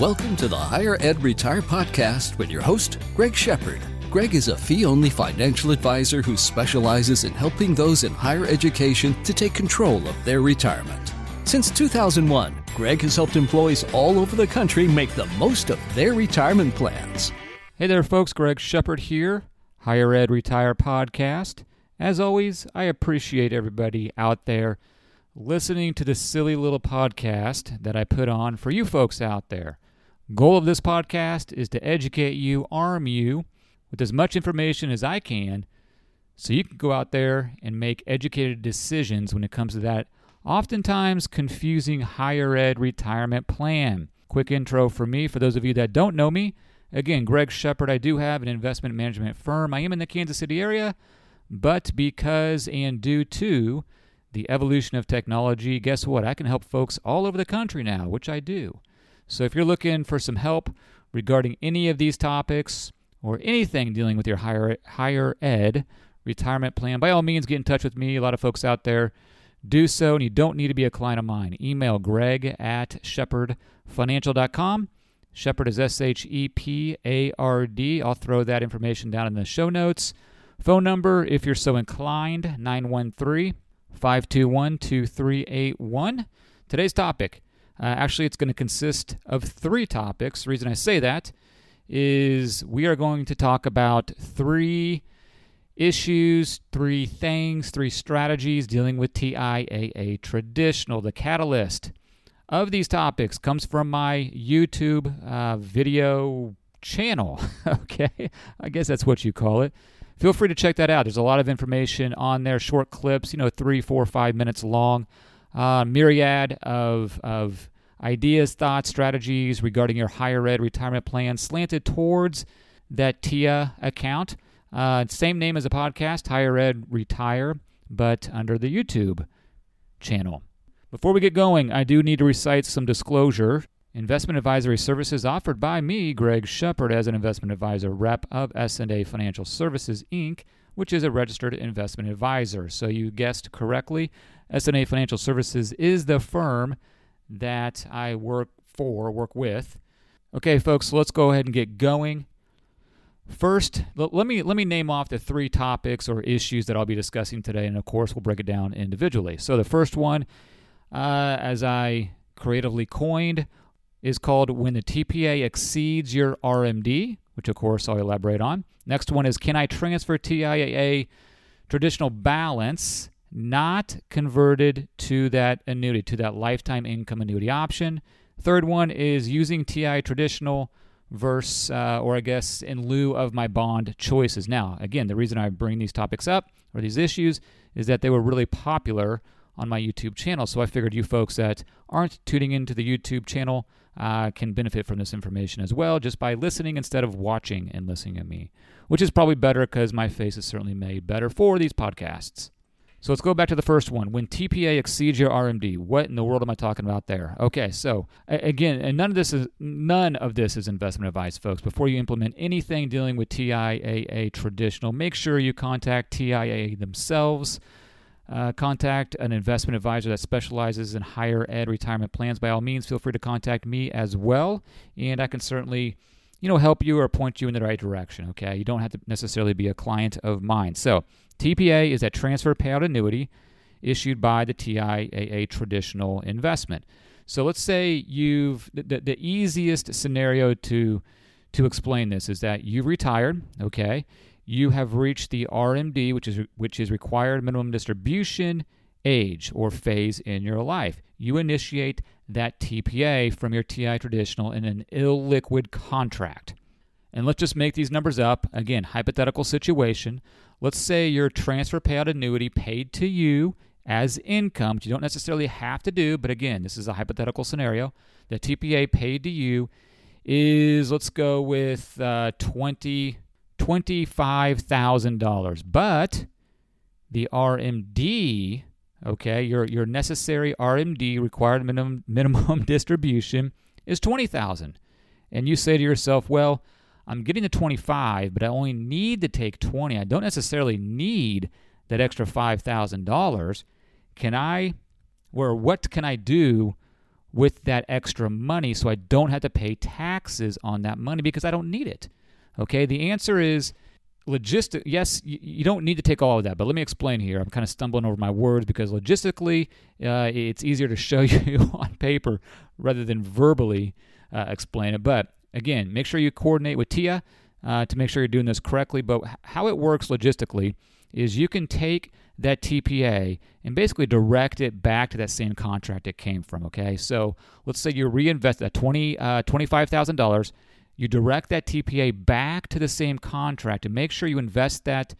Welcome to the Higher Ed Retire Podcast with your host, Greg Shepard. Greg is a fee only financial advisor who specializes in helping those in higher education to take control of their retirement. Since 2001, Greg has helped employees all over the country make the most of their retirement plans. Hey there, folks. Greg Shepard here, Higher Ed Retire Podcast. As always, I appreciate everybody out there listening to this silly little podcast that I put on for you folks out there. Goal of this podcast is to educate you, arm you with as much information as I can so you can go out there and make educated decisions when it comes to that oftentimes confusing higher ed retirement plan. Quick intro for me for those of you that don't know me. Again, Greg Shepard, I do have an investment management firm. I am in the Kansas City area, but because and due to the evolution of technology, guess what? I can help folks all over the country now, which I do. So if you're looking for some help regarding any of these topics or anything dealing with your higher higher ed retirement plan, by all means get in touch with me. A lot of folks out there do so, and you don't need to be a client of mine. Email greg at shepardfinancial.com. Shepard is S H E P A R D. I'll throw that information down in the show notes. Phone number, if you're so inclined, 913 521 2381. Today's topic uh, actually, it's going to consist of three topics. The reason I say that is we are going to talk about three issues, three things, three strategies dealing with TIAA traditional. The catalyst of these topics comes from my YouTube uh, video channel. okay, I guess that's what you call it. Feel free to check that out. There's a lot of information on there, short clips, you know, three, four, five minutes long uh, myriad of, of ideas, thoughts, strategies regarding your higher ed retirement plan slanted towards that TIA account. Uh, same name as a podcast, Higher Ed Retire, but under the YouTube channel. Before we get going, I do need to recite some disclosure. Investment advisory services offered by me, Greg Shepard, as an investment advisor rep of S&A Financial Services Inc., which is a registered investment advisor. So you guessed correctly. S&A Financial Services is the firm that I work for, work with. Okay, folks, let's go ahead and get going. First, let me let me name off the three topics or issues that I'll be discussing today, and of course, we'll break it down individually. So the first one, uh, as I creatively coined, is called "When the TPA exceeds your RMD," which of course I'll elaborate on. Next one is "Can I transfer TIAA traditional balance not converted to that annuity, to that lifetime income annuity option. Third one is using TI traditional versus, uh, or I guess in lieu of my bond choices. Now, again, the reason I bring these topics up or these issues is that they were really popular on my YouTube channel. So I figured you folks that aren't tuning into the YouTube channel uh, can benefit from this information as well just by listening instead of watching and listening to me, which is probably better because my face is certainly made better for these podcasts. So let's go back to the first one. When TPA exceeds your RMD, what in the world am I talking about there? Okay, so again, and none of this is none of this is investment advice, folks. Before you implement anything dealing with TIAA traditional, make sure you contact TIAA themselves. Uh, contact an investment advisor that specializes in higher ed retirement plans. By all means, feel free to contact me as well, and I can certainly you know, help you or point you in the right direction. Okay, you don't have to necessarily be a client of mine. So TPA is a transfer payout annuity issued by the TIAA traditional investment. So let's say you've the, the easiest scenario to to explain this is that you've retired, okay? You have reached the RMD, which is which is required minimum distribution age or phase in your life. You initiate that TPA from your TI traditional in an illiquid contract. And let's just make these numbers up. Again, hypothetical situation. Let's say your transfer payout annuity paid to you as income, which you don't necessarily have to do, but again, this is a hypothetical scenario. The TPA paid to you is, let's go with uh, 20, $25,000. But the RMD, okay, your, your necessary RMD, required minimum, minimum distribution, is 20000 And you say to yourself, well, I'm getting the 25, but I only need to take 20. I don't necessarily need that extra $5,000. Can I, or what can I do with that extra money so I don't have to pay taxes on that money because I don't need it. Okay, the answer is logistic yes you, don't need to take all of that but let me explain here i'm kind of stumbling over my words because logistically uh, it's easier to show you on paper rather than verbally uh, explain it but again make sure you coordinate with tia uh, to make sure you're doing this correctly but how it works logistically is you can take that TPA and basically direct it back to that same contract it came from. Okay, so let's say you reinvest that 20, uh, $25,000 you direct that TPA back to the same contract and make sure you invest that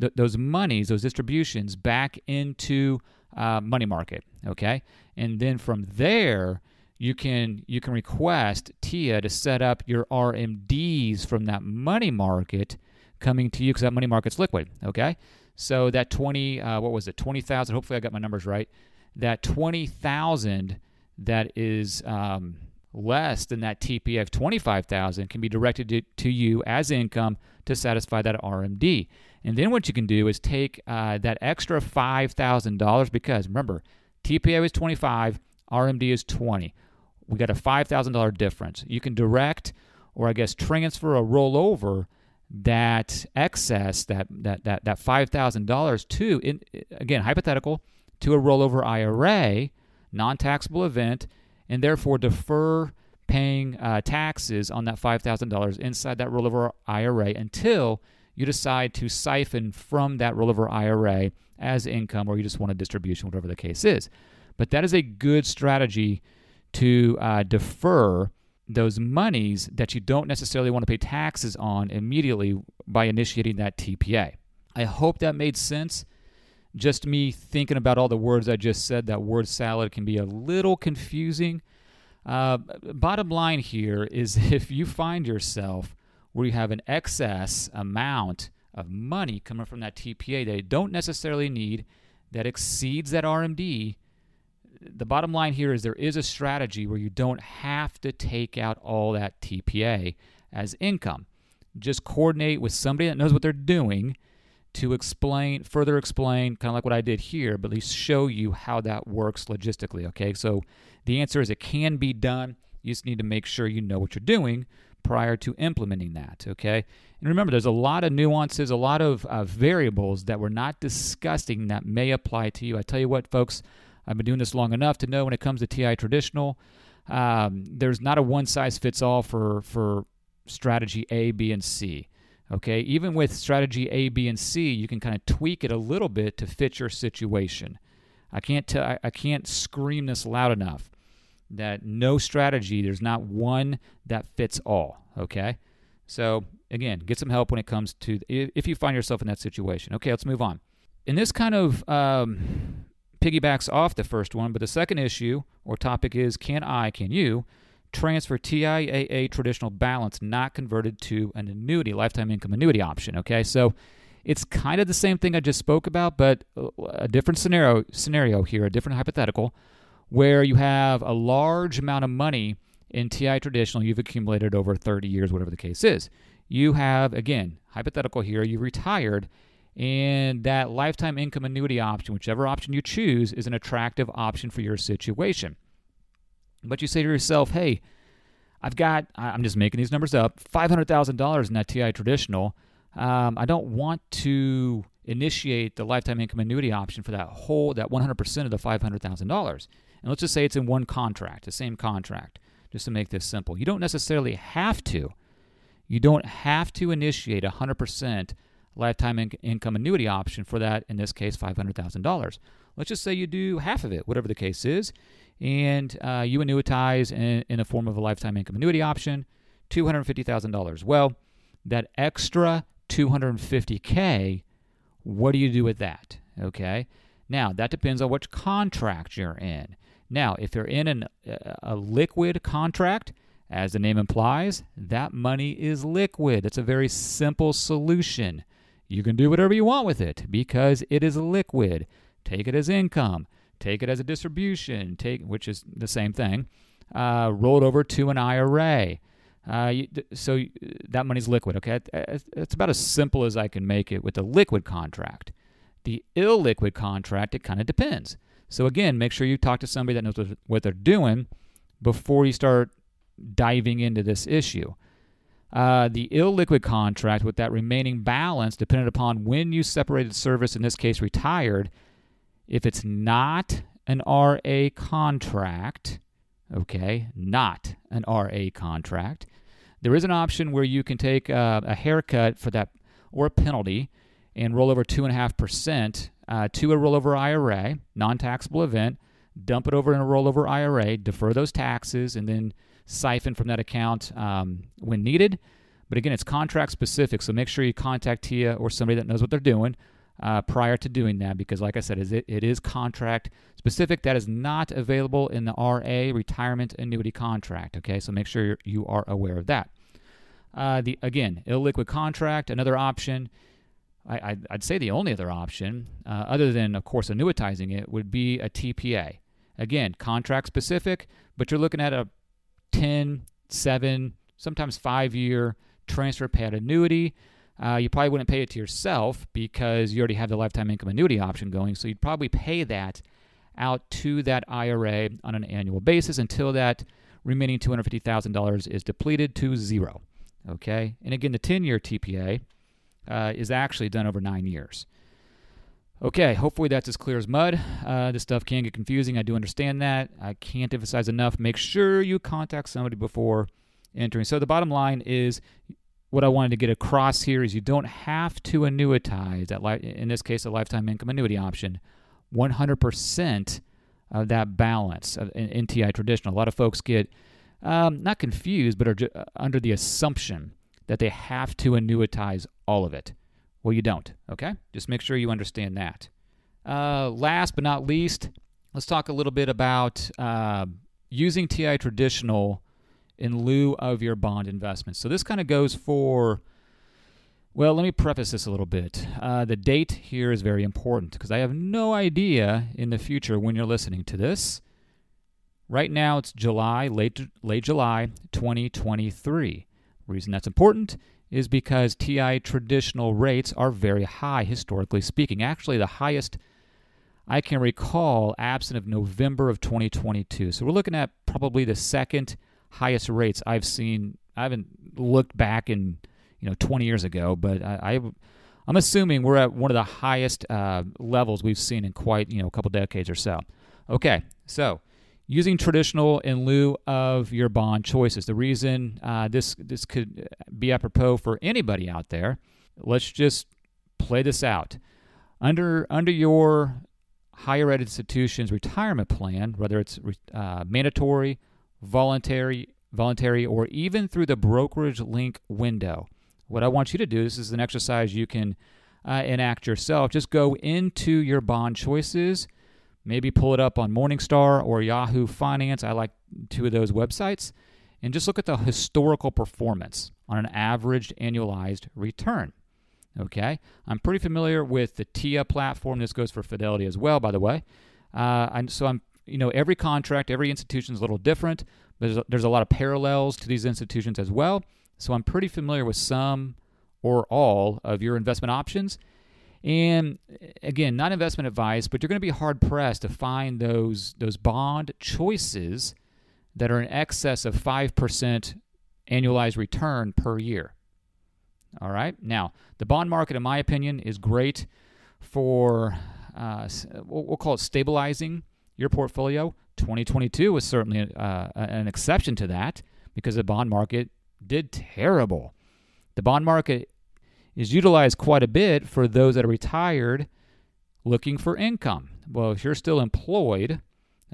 th- those monies, those distributions, back into uh, money market. Okay, and then from there you can you can request TIA to set up your RMDs from that money market coming to you because that money market's liquid. Okay, so that twenty uh, what was it twenty thousand? Hopefully I got my numbers right. That twenty thousand that is um, less than that TP of 25,000 can be directed to, to, you as income to satisfy that RMD. And then what you can do is take uh, that extra $5,000 because remember, TPA is 25, RMD is 20. We got a $5,000 difference. You can direct or I guess transfer or roll over that excess, that that that, that $5,000 to in, again, hypothetical, to a rollover IRA, non-taxable event and therefore defer paying uh, taxes on that $5,000 inside that rollover IRA until you decide to siphon from that rollover IRA as income or you just want a distribution, whatever the case is. But that is a good strategy to uh, defer those monies that you don't necessarily want to pay taxes on immediately by initiating that TPA. I hope that made sense just me thinking about all the words I just said, that word salad can be a little confusing. Uh, bottom line here is if you find yourself where you have an excess amount of money coming from that TPA that you don't necessarily need, that exceeds that RMD, the bottom line here is there is a strategy where you don't have to take out all that TPA as income. Just coordinate with somebody that knows what they're doing to explain, further explain, kind of like what I did here, but at least show you how that works logistically. Okay, so the answer is it can be done. You just need to make sure you know what you're doing prior to implementing that. Okay, and remember, there's a lot of nuances, a lot of uh, variables that we're not discussing that may apply to you. I tell you what, folks, I've been doing this long enough to know when it comes to TI traditional, um, there's not a one size fits all for for strategy A, B, and C. Okay, even with strategy A, B, and C, you can kind of tweak it a little bit to fit your situation. I can't tell, I, I can't scream this loud enough that no strategy, there's not one that fits all. Okay, so again, get some help when it comes to if you find yourself in that situation. Okay, let's move on. In this kind of um, piggybacks off the first one, but the second issue or topic is can I, can you transfer TIAA traditional balance not converted to an annuity, lifetime income annuity option. Okay, so it's kind of the same thing I just spoke about, but a different scenario scenario here, a different hypothetical, where you have a large amount of money in TI traditional you've accumulated over 30 years, whatever the case is. You have, again, hypothetical here, you retired, and that lifetime income annuity option, whichever option you choose, is an attractive option for your situation. But you say to yourself, hey, I've got, I'm just making these numbers up, $500,000 in that TI traditional. Um, I don't want to initiate the lifetime income annuity option for that whole, that 100% of the $500,000. And let's just say it's in one contract, the same contract, just to make this simple. You don't necessarily have to. You don't have to initiate a 100% lifetime in- income annuity option for that, in this case, $500,000. Let's just say you do half of it, whatever the case is and uh, you annuitize in, in the form of a lifetime income annuity option, $250,000. Well, that extra 250K, what do you do with that? Okay. Now, that depends on which contract you're in. Now, if you're in an, a liquid contract, as the name implies, that money is liquid. It's a very simple solution. You can do whatever you want with it because it is liquid. Take it as income take it as a distribution, take which is the same thing, uh, roll it over to an IRA. Uh, you, so that money's liquid. Okay, it's about as simple as I can make it with the liquid contract. The illiquid contract, it kind of depends. So again, make sure you talk to somebody that knows what they're doing before you start diving into this issue. Uh, the illiquid contract with that remaining balance, dependent upon when you separated service, in this case retired, if it's not an RA contract, okay, not an RA contract, there is an option where you can take uh, a haircut for that or a penalty and roll over 2.5% uh, to a rollover IRA, non taxable event, dump it over in a rollover IRA, defer those taxes, and then siphon from that account um, when needed. But again, it's contract specific, so make sure you contact TIA or somebody that knows what they're doing uh, prior to doing that because, like I said, it, it is contract specific. That is not available in the RA retirement annuity contract. Okay, so make sure you are aware of that. Uh, the again, illiquid contract, another option. I, would say the only other option, uh, other than of course annuitizing it, would be a TPA. Again, contract specific, but you're looking at a 10, 7, sometimes five year transfer paid annuity. Uh, you probably wouldn't pay it to yourself because you already have the lifetime income annuity option going. So you'd probably pay that out to that IRA on an annual basis until that remaining $250,000 is depleted to zero. Okay? And again, the 10 year TPA uh, is actually done over nine years. Okay, hopefully that's as clear as mud. Uh, this stuff can get confusing. I do understand that. I can't emphasize enough. Make sure you contact somebody before entering. So the bottom line is what I wanted to get across here is you don't have to annuitize that li- in this case a lifetime income annuity option 100% of that balance in, NTI traditional. A lot of folks get um, not confused, but are ju- under the assumption that they have to annuitize all of it. Well, you don't, okay? Just make sure you understand that. Uh, last but not least, let's talk a little bit about uh, using TI traditional in lieu of your bond investments. So this kind of goes for, well, let me preface this a little bit. Uh, the date here is very important because I have no idea in the future when you're listening to this. Right now it's July, late, late July 2023. Reason that's important is because TI traditional rates are very high, historically speaking. Actually, the highest I can recall, absent of November of 2022. So we're looking at probably the second highest rates I've seen. I haven't looked back in you know 20 years ago, but I, I am assuming we're at one of the highest uh, levels we've seen in quite you know a couple decades or so. Okay, so using traditional in lieu of your bond choices. The reason uh, this this could be apropos for anybody out there. Let's just play this out. Under under your higher ed institution's retirement plan, whether it's uh, mandatory, voluntary, voluntary, or even through the brokerage link window, what I want you to do this is an exercise you can uh, enact yourself. Just go into your bond choices Maybe pull it up on Morningstar or Yahoo Finance. I like two of those websites. And just look at the historical performance on an averaged annualized return. Okay, I'm pretty familiar with the TIA platform. This goes for Fidelity as well, by the way. Uh, and so I'm, you know, every contract, every institution is a little different, but there's a, there's a lot of parallels to these institutions as well. So I'm pretty familiar with some or all of your investment options. And again, not investment advice, but you're going to be hard pressed to find those those bond choices that are in excess of 5% annualized return per year. All right. Now, the bond market, in my opinion, is great for, uh, we'll call it stabilizing your portfolio. 2022 was certainly uh, an exception to that because the bond market did terrible. The bond market is utilized quite a bit for those that are retired looking for income. Well, if you're still employed,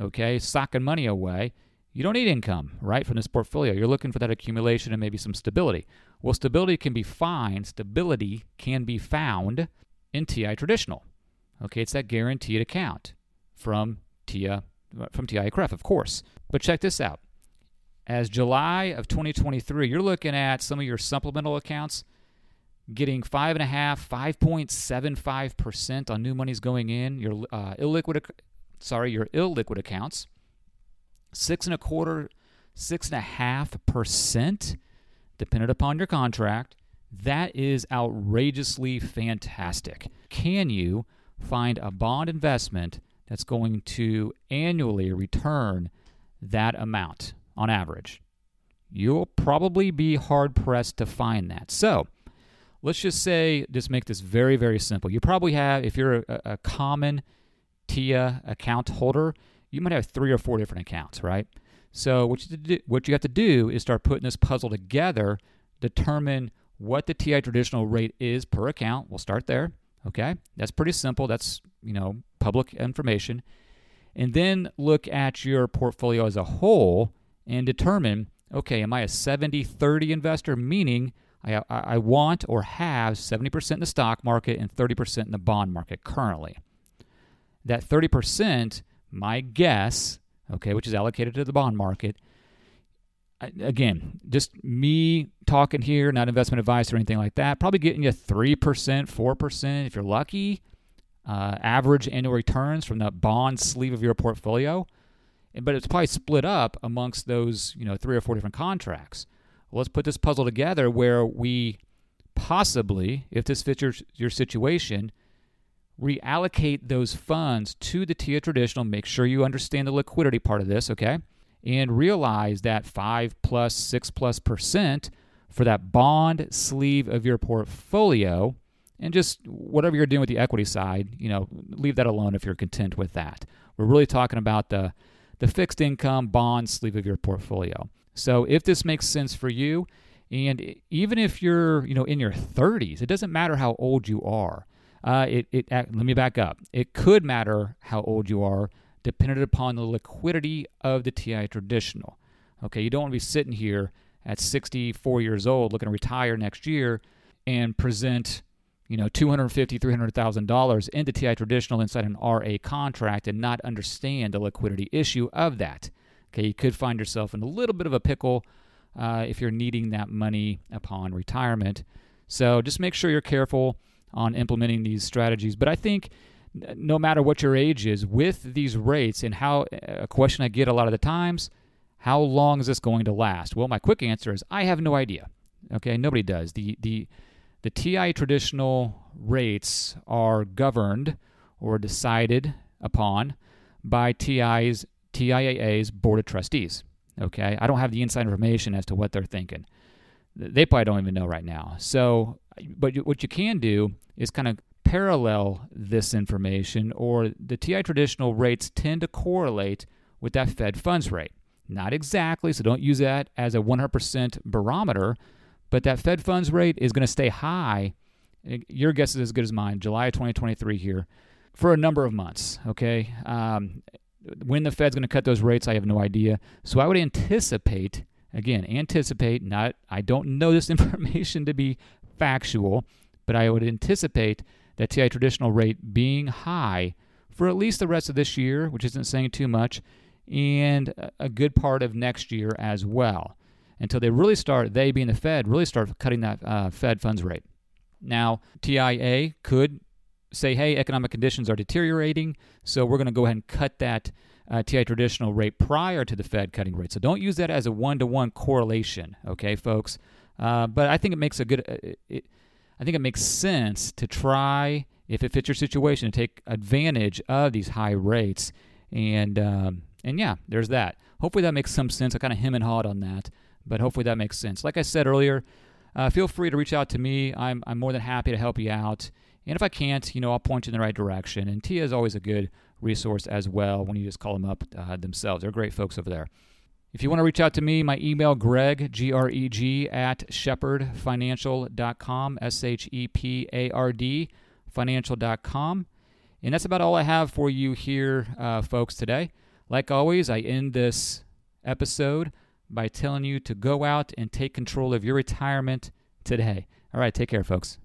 okay, socking money away, you don't need income, right, from this portfolio. You're looking for that accumulation and maybe some stability. Well, stability can be found, stability can be found in TI traditional. Okay, it's that guaranteed account from TIA from TIAA-CREF, of course. But check this out. As July of 2023, you're looking at some of your supplemental accounts getting five and a half, five point seven five percent on new monies going in. Your uh, illiquid, sorry, your illiquid accounts, six and a quarter, six and a half percent, dependent upon your contract. That is outrageously fantastic. Can you find a bond investment that's going to annually return that amount? on average. You'll probably be hard pressed to find that. So, let's just say, just make this very, very simple. You probably have, if you're a, a common TIA account holder, you might have three or four different accounts, right? So what you, do, what you have to do is start putting this puzzle together, determine what the TI traditional rate is per account. We'll start there. Okay, that's pretty simple. That's you know public information, and then look at your portfolio as a whole and determine. Okay, am I a 70-30 investor? Meaning I, I want or have 70% in the stock market and 30% in the bond market currently. That 30%, my guess, okay, which is allocated to the bond market, again, just me talking here, not investment advice or anything like that, probably getting you 3%, 4% if you're lucky, uh, average annual returns from the bond sleeve of your portfolio. But it's probably split up amongst those, you know, three or four different contracts. Let's put this puzzle together where we possibly, if this fits your, your situation, reallocate those funds to the TIA traditional. Make sure you understand the liquidity part of this, okay? And realize that five plus, six plus percent for that bond sleeve of your portfolio. And just whatever you're doing with the equity side, you know, leave that alone if you're content with that. We're really talking about the, the fixed income bond sleeve of your portfolio. So if this makes sense for you, and even if you're, you know, in your 30s, it doesn't matter how old you are. Uh, it, it, let me back up. It could matter how old you are, dependent upon the liquidity of the TI traditional. Okay, you don't want to be sitting here at 64 years old, looking to retire next year, and present, you know, 250, 300 thousand dollars into TI traditional inside an RA contract and not understand the liquidity issue of that. Okay, you could find yourself in a little bit of a pickle uh, if you're needing that money upon retirement. So just make sure you're careful on implementing these strategies. But I think no matter what your age is, with these rates and how a question I get a lot of the times, how long is this going to last? Well, my quick answer is I have no idea. Okay, nobody does. The the the TI traditional rates are governed or decided upon by TI's TIAA's board of trustees. Okay, I don't have the inside information as to what they're thinking. They probably don't even know right now. So, but what you can do is kind of parallel this information, or the TI traditional rates tend to correlate with that Fed funds rate. Not exactly, so don't use that as a 100% barometer, but that Fed funds rate is going to stay high. Your guess is as good as mine, July 2023 here, for a number of months. Okay. Um, when the Fed's going to cut those rates, I have no idea. So I would anticipate, again, anticipate, not, I don't know this information to be factual, but I would anticipate that TI traditional rate being high for at least the rest of this year, which isn't saying too much, and a good part of next year as well, until they really start, they being the Fed, really start cutting that uh, Fed funds rate. Now, TIA could say, hey, economic conditions are deteriorating, so we're going to go ahead and cut that uh, TI traditional rate prior to the Fed cutting rate. So don't use that as a one to one correlation, okay, folks? Uh, but I think it makes a good, uh, it, I think it makes sense to try, if it fits your situation, to take advantage of these high rates. And, um, and yeah, there's that. Hopefully that makes some sense. I kind of hem and hawed on that, but hopefully that makes sense. Like I said earlier, uh, feel free to reach out to me. I'm, I'm more than happy to help you out. And if I can't, you know, I'll point you in the right direction. And TIA is always a good resource as well when you just call them up uh, themselves. They're great folks over there. If you want to reach out to me, my email, greg, G R E G, at shepardfinancial.com, S H E P A R D, financial.com. And that's about all I have for you here, uh, folks, today. Like always, I end this episode by telling you to go out and take control of your retirement today. All right, take care, folks.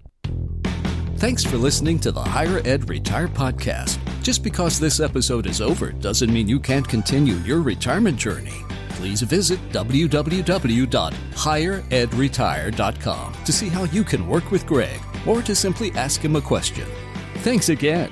Thanks for listening to the Higher Ed Retire Podcast. Just because this episode is over doesn't mean you can't continue your retirement journey. Please visit www.higheredretire.com to see how you can work with Greg or to simply ask him a question. Thanks again.